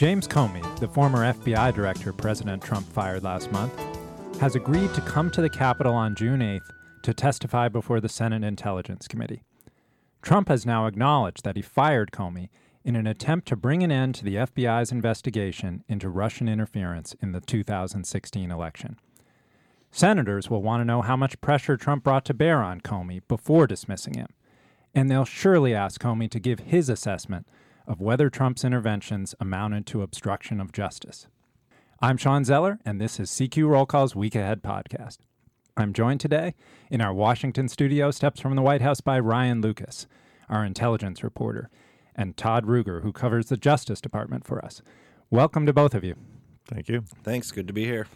James Comey, the former FBI director President Trump fired last month, has agreed to come to the Capitol on June 8th to testify before the Senate Intelligence Committee. Trump has now acknowledged that he fired Comey in an attempt to bring an end to the FBI's investigation into Russian interference in the 2016 election. Senators will want to know how much pressure Trump brought to bear on Comey before dismissing him, and they'll surely ask Comey to give his assessment of whether Trump's interventions amounted to obstruction of justice. I'm Shawn Zeller, and this is CQ Roll Call's Week Ahead podcast. I'm joined today in our Washington studio, steps from the White House, by Ryan Lucas, our intelligence reporter, and Todd Ruger, who covers the Justice Department for us. Welcome to both of you. Thank you. Thanks. Good to be here.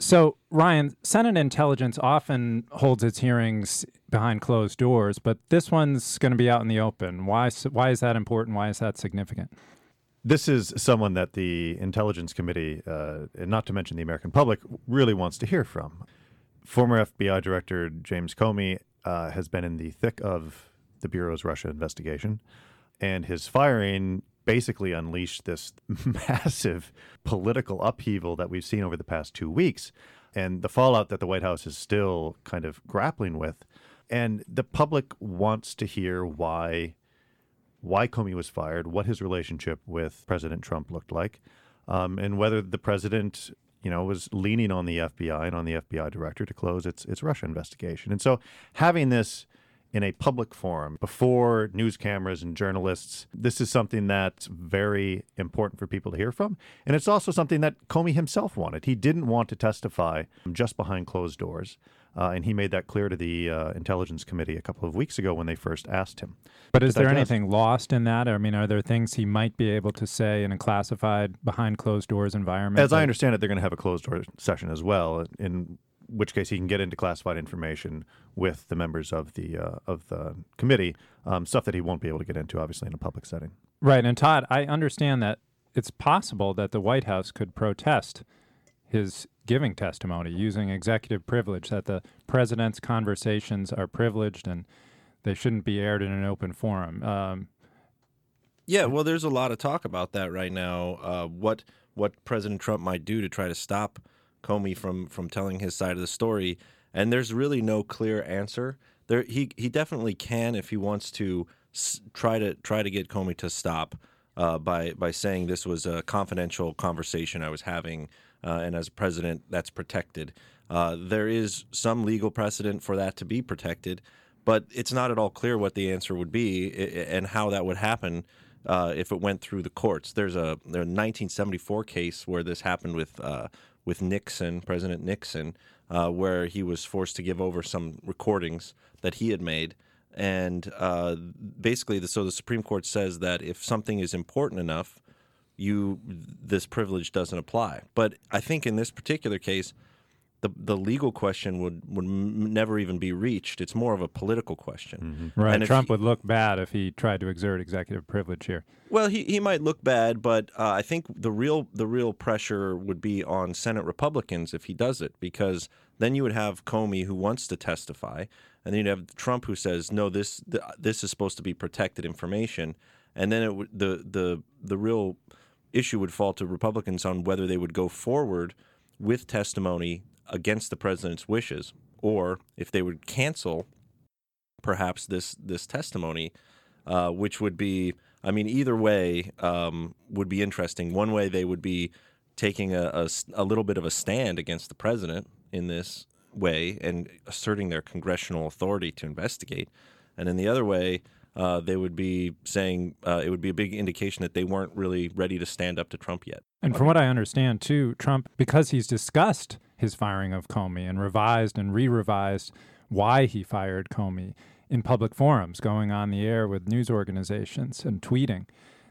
So, Ryan, Senate Intelligence often holds its hearings behind closed doors, but this one's going to be out in the open. Why? Why is that important? Why is that significant? This is someone that the Intelligence Committee, uh, and not to mention the American public, really wants to hear from. Former FBI Director James Comey uh, has been in the thick of the Bureau's Russia investigation, and his firing basically unleashed this massive political upheaval that we've seen over the past two weeks and the fallout that the White House is still kind of grappling with. And the public wants to hear why why Comey was fired, what his relationship with President Trump looked like, um, and whether the president, you know, was leaning on the FBI and on the FBI director to close its its Russia investigation. And so having this in a public forum before news cameras and journalists. This is something that's very important for people to hear from. And it's also something that Comey himself wanted. He didn't want to testify just behind closed doors. Uh, and he made that clear to the uh, Intelligence Committee a couple of weeks ago when they first asked him. But is there anything lost in that? I mean, are there things he might be able to say in a classified, behind closed doors environment? As I understand it, they're going to have a closed door session as well, in which case he can get into classified information with the members of the uh, of the committee, um, stuff that he won't be able to get into, obviously, in a public setting. Right, and Todd, I understand that it's possible that the White House could protest his giving testimony using executive privilege, that the president's conversations are privileged and they shouldn't be aired in an open forum. Um, yeah, well, there's a lot of talk about that right now. Uh, what what President Trump might do to try to stop Comey from from telling his side of the story, and there's really no clear answer. There, he he definitely can if he wants to s- try to try to get Comey to stop uh, by by saying this was a confidential conversation I was having, uh, and as a president, that's protected. Uh, there is some legal precedent for that to be protected, but it's not at all clear what the answer would be and how that would happen. Uh, if it went through the courts. There's a, a 1974 case where this happened with uh, with Nixon, President Nixon, uh, where he was forced to give over some recordings that he had made. And uh, basically, the, so the Supreme Court says that if something is important enough, you this privilege doesn't apply. But I think in this particular case, the the legal question would would never even be reached. It's more of a political question. Mm-hmm. Right. And Trump he, would look bad if he tried to exert executive privilege here. Well, he, he might look bad, but uh, I think the real the real pressure would be on Senate Republicans if he does it, because then you would have Comey who wants to testify, and then you'd have Trump who says no, this this is supposed to be protected information, and then it would the the the real issue would fall to Republicans on whether they would go forward with testimony against the president's wishes, or if they would cancel perhaps this this testimony, uh, which would be, I mean, either way um, would be interesting. One way they would be taking a, a, a little bit of a stand against the president in this way and asserting their congressional authority to investigate, and in the other way. Uh, they would be saying uh, it would be a big indication that they weren't really ready to stand up to Trump yet. And from what I understand, too, Trump, because he's discussed his firing of Comey and revised and re revised why he fired Comey in public forums, going on the air with news organizations and tweeting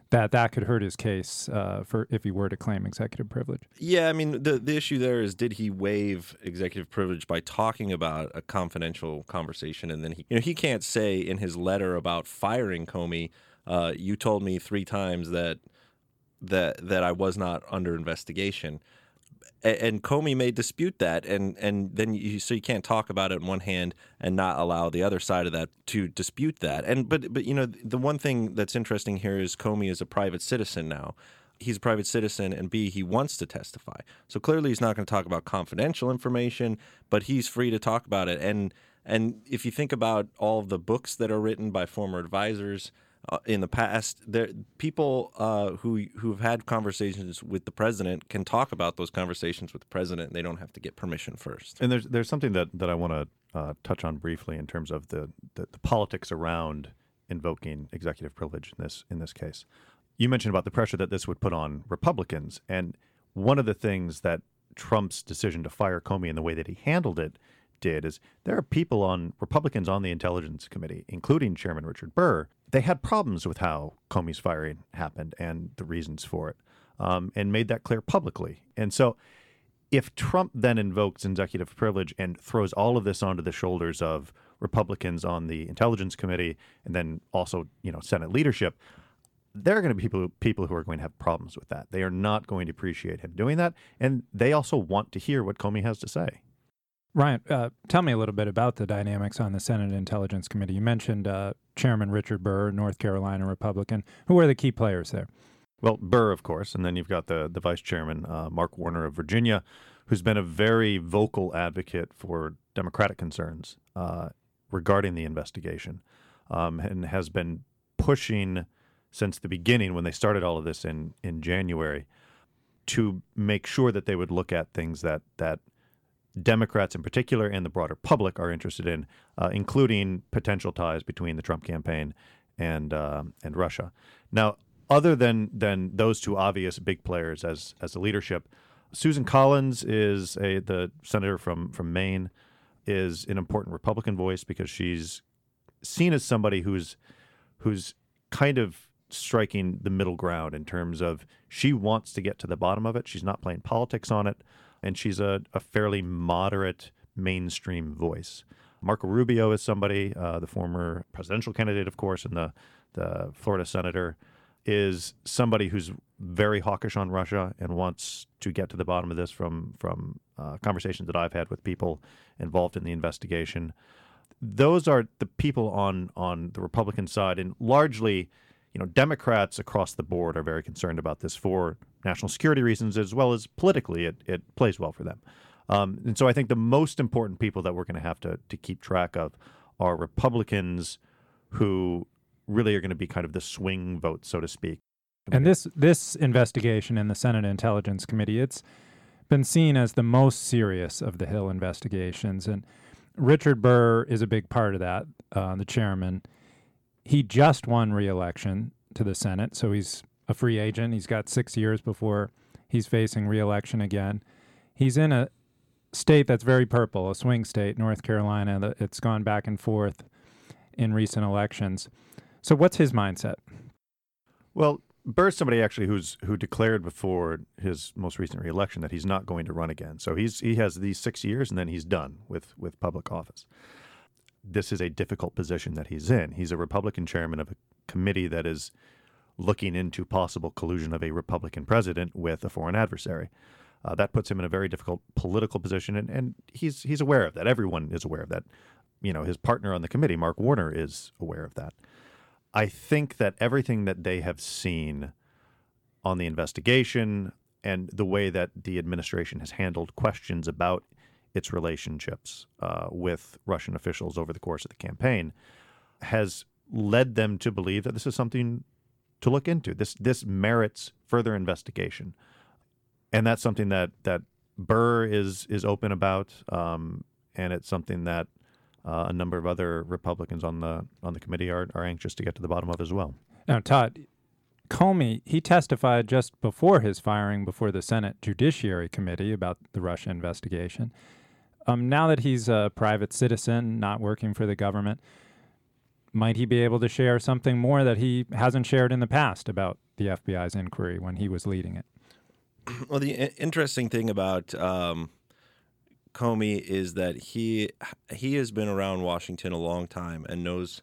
that that could hurt his case uh, for if he were to claim executive privilege. Yeah, I mean the the issue there is did he waive executive privilege by talking about a confidential conversation, and then he you know he can't say in his letter about firing Comey, uh, you told me three times that that that I was not under investigation and Comey may dispute that, and and then you, so you can't talk about it in one hand and not allow the other side of that to dispute that. And but but you know the one thing that's interesting here is Comey is a private citizen now. he's a private citizen, and B, he wants to testify. So clearly, he's not going to talk about confidential information, but he's free to talk about it. And and if you think about all the books that are written by former advisors uh, in the past, there people uh, who who've had conversations with the president can talk about those conversations with the president. They don't have to get permission first. And there's there's something that, that I want to uh, touch on briefly in terms of the, the, the politics around invoking executive privilege in this in this case. You mentioned about the pressure that this would put on Republicans, and one of the things that Trump's decision to fire Comey and the way that he handled it did is there are people on Republicans on the Intelligence Committee, including Chairman Richard Burr. They had problems with how Comey's firing happened and the reasons for it, um, and made that clear publicly. And so, if Trump then invokes executive privilege and throws all of this onto the shoulders of Republicans on the Intelligence Committee and then also, you know, Senate leadership, there are going to be people people who are going to have problems with that. They are not going to appreciate him doing that, and they also want to hear what Comey has to say. Ryan, uh, tell me a little bit about the dynamics on the Senate Intelligence Committee. You mentioned uh, Chairman Richard Burr, North Carolina Republican. Who are the key players there? Well, Burr, of course, and then you've got the the Vice Chairman uh, Mark Warner of Virginia, who's been a very vocal advocate for Democratic concerns uh, regarding the investigation, um, and has been pushing since the beginning when they started all of this in in January to make sure that they would look at things that that Democrats in particular and the broader public are interested in, uh, including potential ties between the Trump campaign and uh, and Russia. Now, other than than those two obvious big players as as the leadership, Susan Collins is a the senator from from Maine is an important Republican voice because she's seen as somebody who's who's kind of striking the middle ground in terms of she wants to get to the bottom of it. She's not playing politics on it and she's a, a fairly moderate mainstream voice. Marco Rubio is somebody, uh, the former presidential candidate, of course, and the, the Florida senator, is somebody who's very hawkish on Russia and wants to get to the bottom of this from from uh, conversations that I've had with people involved in the investigation. Those are the people on on the Republican side, and largely, you know, Democrats across the board are very concerned about this for national security reasons as well as politically it, it plays well for them. Um, and so I think the most important people that we're going to have to to keep track of are Republicans who really are going to be kind of the swing vote, so to speak. And this this investigation in the Senate Intelligence Committee, it's been seen as the most serious of the Hill investigations, and Richard Burr is a big part of that, uh, the chairman. He just won re-election to the Senate, so he's a free agent. He's got six years before he's facing reelection again. He's in a state that's very purple, a swing state, North Carolina. It's gone back and forth in recent elections. So, what's his mindset? Well, Burr's somebody actually who's who declared before his most recent reelection that he's not going to run again. So he's he has these six years and then he's done with with public office. This is a difficult position that he's in. He's a Republican chairman of a committee that is looking into possible collusion of a Republican president with a foreign adversary. Uh, that puts him in a very difficult political position, and, and he's he's aware of that. Everyone is aware of that. You know, his partner on the committee, Mark Warner, is aware of that. I think that everything that they have seen on the investigation and the way that the administration has handled questions about its relationships uh, with Russian officials over the course of the campaign has led them to believe that this is something to look into. This this merits further investigation, and that's something that that Burr is is open about, um, and it's something that uh, a number of other Republicans on the on the committee are are anxious to get to the bottom of as well. Now, Todd. Comey, he testified just before his firing before the Senate Judiciary Committee about the Russia investigation. Um, now that he's a private citizen, not working for the government, might he be able to share something more that he hasn't shared in the past about the FBI's inquiry when he was leading it? Well, the interesting thing about um, Comey is that he he has been around Washington a long time and knows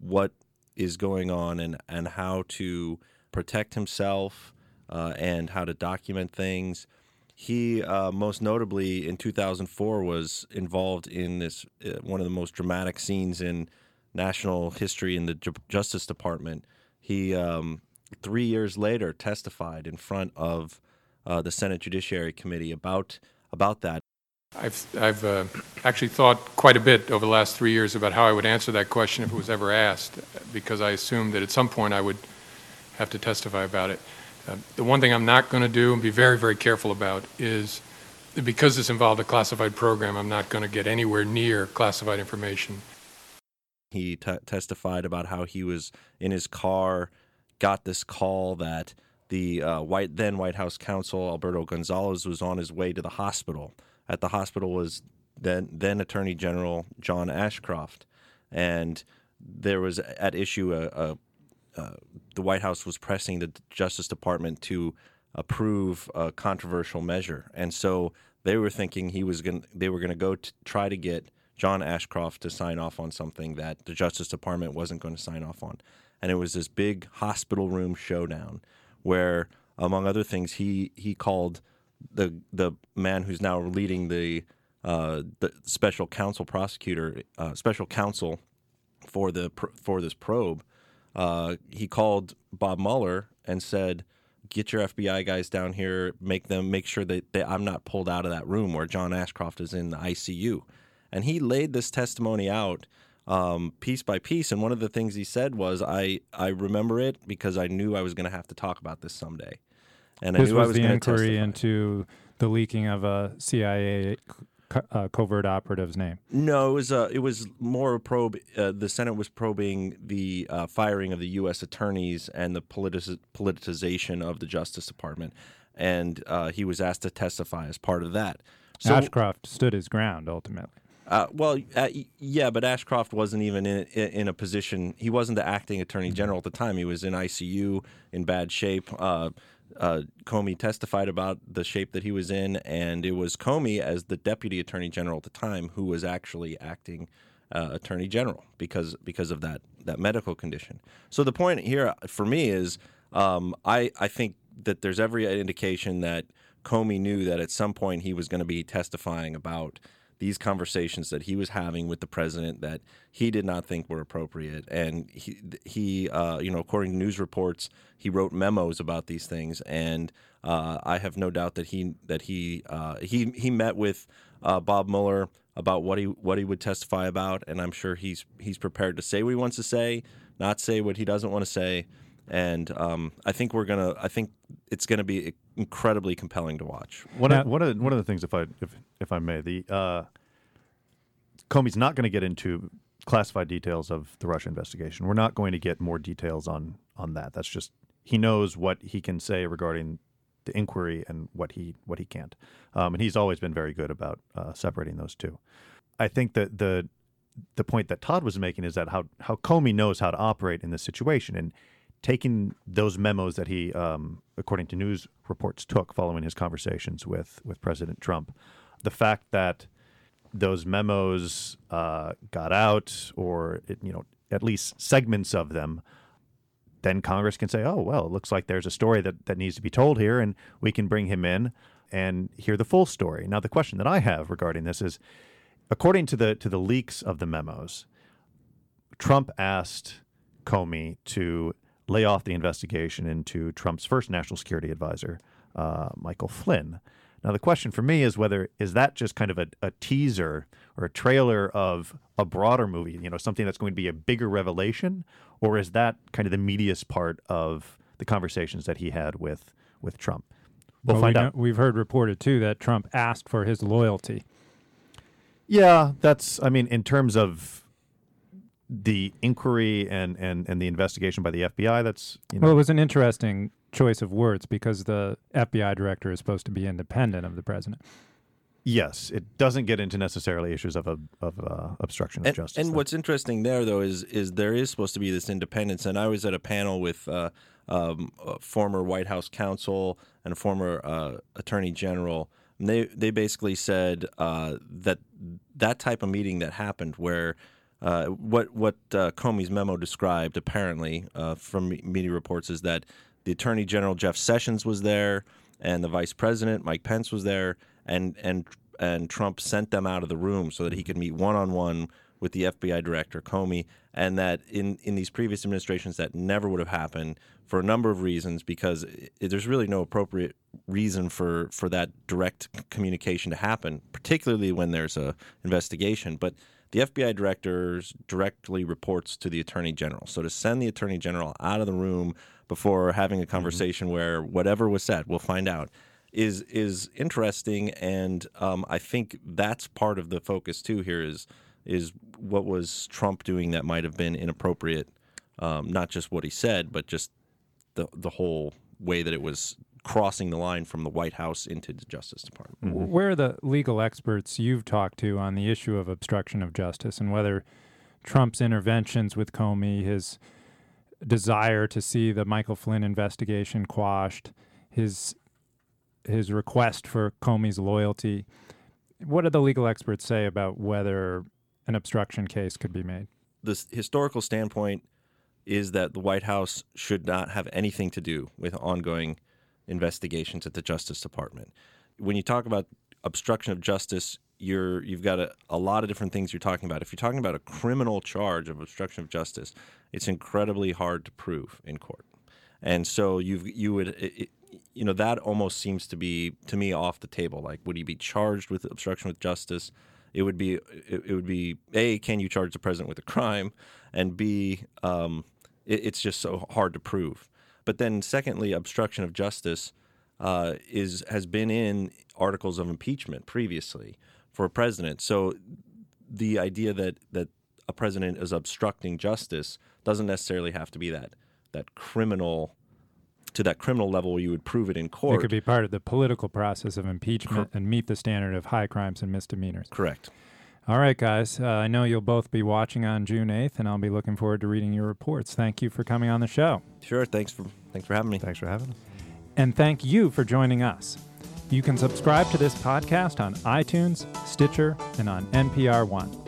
what is going on and and how to protect himself uh, and how to document things. He uh, most notably in 2004 was involved in this uh, one of the most dramatic scenes in national history in the Justice Department. He um, three years later, testified in front of uh, the Senate Judiciary Committee about about that. I've, I've uh, actually thought quite a bit over the last three years about how I would answer that question if it was ever asked, because I assumed that at some point I would have to testify about it. Uh, the one thing I'm not going to do and be very, very careful about is because this involved a classified program, I'm not going to get anywhere near classified information. He t- testified about how he was in his car, got this call that the uh, white then White House counsel Alberto Gonzales was on his way to the hospital. At the hospital was then then Attorney General John Ashcroft, and there was at issue a, a the White House was pressing the Justice Department to approve a controversial measure, and so they were thinking he was going. They were going to go to try to get John Ashcroft to sign off on something that the Justice Department wasn't going to sign off on, and it was this big hospital room showdown where, among other things, he he called the the man who's now leading the uh, the special counsel prosecutor, uh, special counsel for the for this probe. Uh, he called Bob Mueller and said, "Get your FBI guys down here. Make them make sure that, that I'm not pulled out of that room where John Ashcroft is in the ICU." And he laid this testimony out um, piece by piece. And one of the things he said was, "I I remember it because I knew I was going to have to talk about this someday." And this I knew was, I was the inquiry testify. into the leaking of a CIA uh, covert operative's name. No, it was uh, it was more a probe. Uh, the Senate was probing the uh, firing of the U.S. attorneys and the politic- politicization of the Justice Department, and uh, he was asked to testify as part of that. So, Ashcroft stood his ground ultimately. Uh, well, uh, yeah, but Ashcroft wasn't even in, in a position. He wasn't the acting attorney general at the time. He was in ICU in bad shape. Uh, uh, Comey testified about the shape that he was in, and it was Comey as the deputy attorney general at the time who was actually acting uh, attorney general because because of that that medical condition. So the point here for me is, um, I I think that there's every indication that Comey knew that at some point he was going to be testifying about these conversations that he was having with the president that he did not think were appropriate. And he, he uh, you know, according to news reports, he wrote memos about these things. And uh, I have no doubt that he that he uh, he he met with uh, Bob Mueller about what he what he would testify about, and I'm sure he's he's prepared to say what he wants to say, not say what he doesn't want to say. And um, I think we're gonna. I think it's gonna be incredibly compelling to watch. One of, one of the, one of the things, if I if if I may, the uh, Comey's not going to get into classified details of the Russia investigation. We're not going to get more details on on that. That's just he knows what he can say regarding the inquiry and what he what he can't. Um, and he's always been very good about uh, separating those two. I think that the the point that Todd was making is that how how Comey knows how to operate in this situation and taking those memos that he, um, according to news reports, took following his conversations with with President Trump, the fact that those memos uh, got out, or it, you know, at least segments of them, then Congress can say, "Oh, well, it looks like there's a story that that needs to be told here, and we can bring him in and hear the full story." Now, the question that I have regarding this is, according to the to the leaks of the memos, Trump asked Comey to lay off the investigation into Trump's first national security advisor, uh, Michael Flynn. Now, the question for me is whether is that just kind of a, a, teaser or a trailer of a broader movie, you know, something that's going to be a bigger revelation, or is that kind of the meatiest part of the conversations that he had with with Trump? We'll, well find we out. We've heard reported too that Trump asked for his loyalty. Yeah, that's. I mean, in terms of the inquiry and, and, and the investigation by the FBI. That's you know. well, it was an interesting choice of words because the FBI director is supposed to be independent of the president. Yes, it doesn't get into necessarily issues of of uh, obstruction of and, justice. And though. what's interesting there, though, is is there is supposed to be this independence. And I was at a panel with uh, um, a former White House counsel and a former uh, attorney general. And they they basically said uh, that that type of meeting that happened where uh, what what uh, Comey's memo described, apparently uh, from media reports, is that the Attorney General Jeff Sessions was there, and the Vice President Mike Pence was there, and and and Trump sent them out of the room so that he could meet one on one with the FBI director Comey, and that in in these previous administrations that never would have happened for a number of reasons because it, there's really no appropriate reason for for that direct communication to happen, particularly when there's a investigation. But the FBI director directly reports to the attorney general. So to send the attorney general out of the room before having a conversation mm-hmm. where whatever was said, we'll find out, is is interesting, and um, I think that's part of the focus too. Here is is what was Trump doing that might have been inappropriate, um, not just what he said, but just the the whole way that it was crossing the line from the White House into the Justice Department. Mm-hmm. Where are the legal experts you've talked to on the issue of obstruction of justice and whether Trump's interventions with Comey, his desire to see the Michael Flynn investigation quashed, his his request for Comey's loyalty. What do the legal experts say about whether an obstruction case could be made? The historical standpoint is that the White House should not have anything to do with ongoing investigations at the Justice Department. When you talk about obstruction of justice, you're you've got a, a lot of different things you're talking about. If you're talking about a criminal charge of obstruction of justice, it's incredibly hard to prove in court, and so you've you would. It, you know that almost seems to be to me off the table. Like, would he be charged with obstruction of justice? It would be it, it would be a can you charge the president with a crime, and b um, it, it's just so hard to prove. But then, secondly, obstruction of justice uh, is has been in articles of impeachment previously for a president. So the idea that that a president is obstructing justice doesn't necessarily have to be that that criminal to that criminal level where you would prove it in court. It could be part of the political process of impeachment Cor- and meet the standard of high crimes and misdemeanors. Correct. All right, guys. Uh, I know you'll both be watching on June 8th, and I'll be looking forward to reading your reports. Thank you for coming on the show. Sure. Thanks for thanks for having me. Thanks for having us. And thank you for joining us. You can subscribe to this podcast on iTunes, Stitcher, and on NPR One.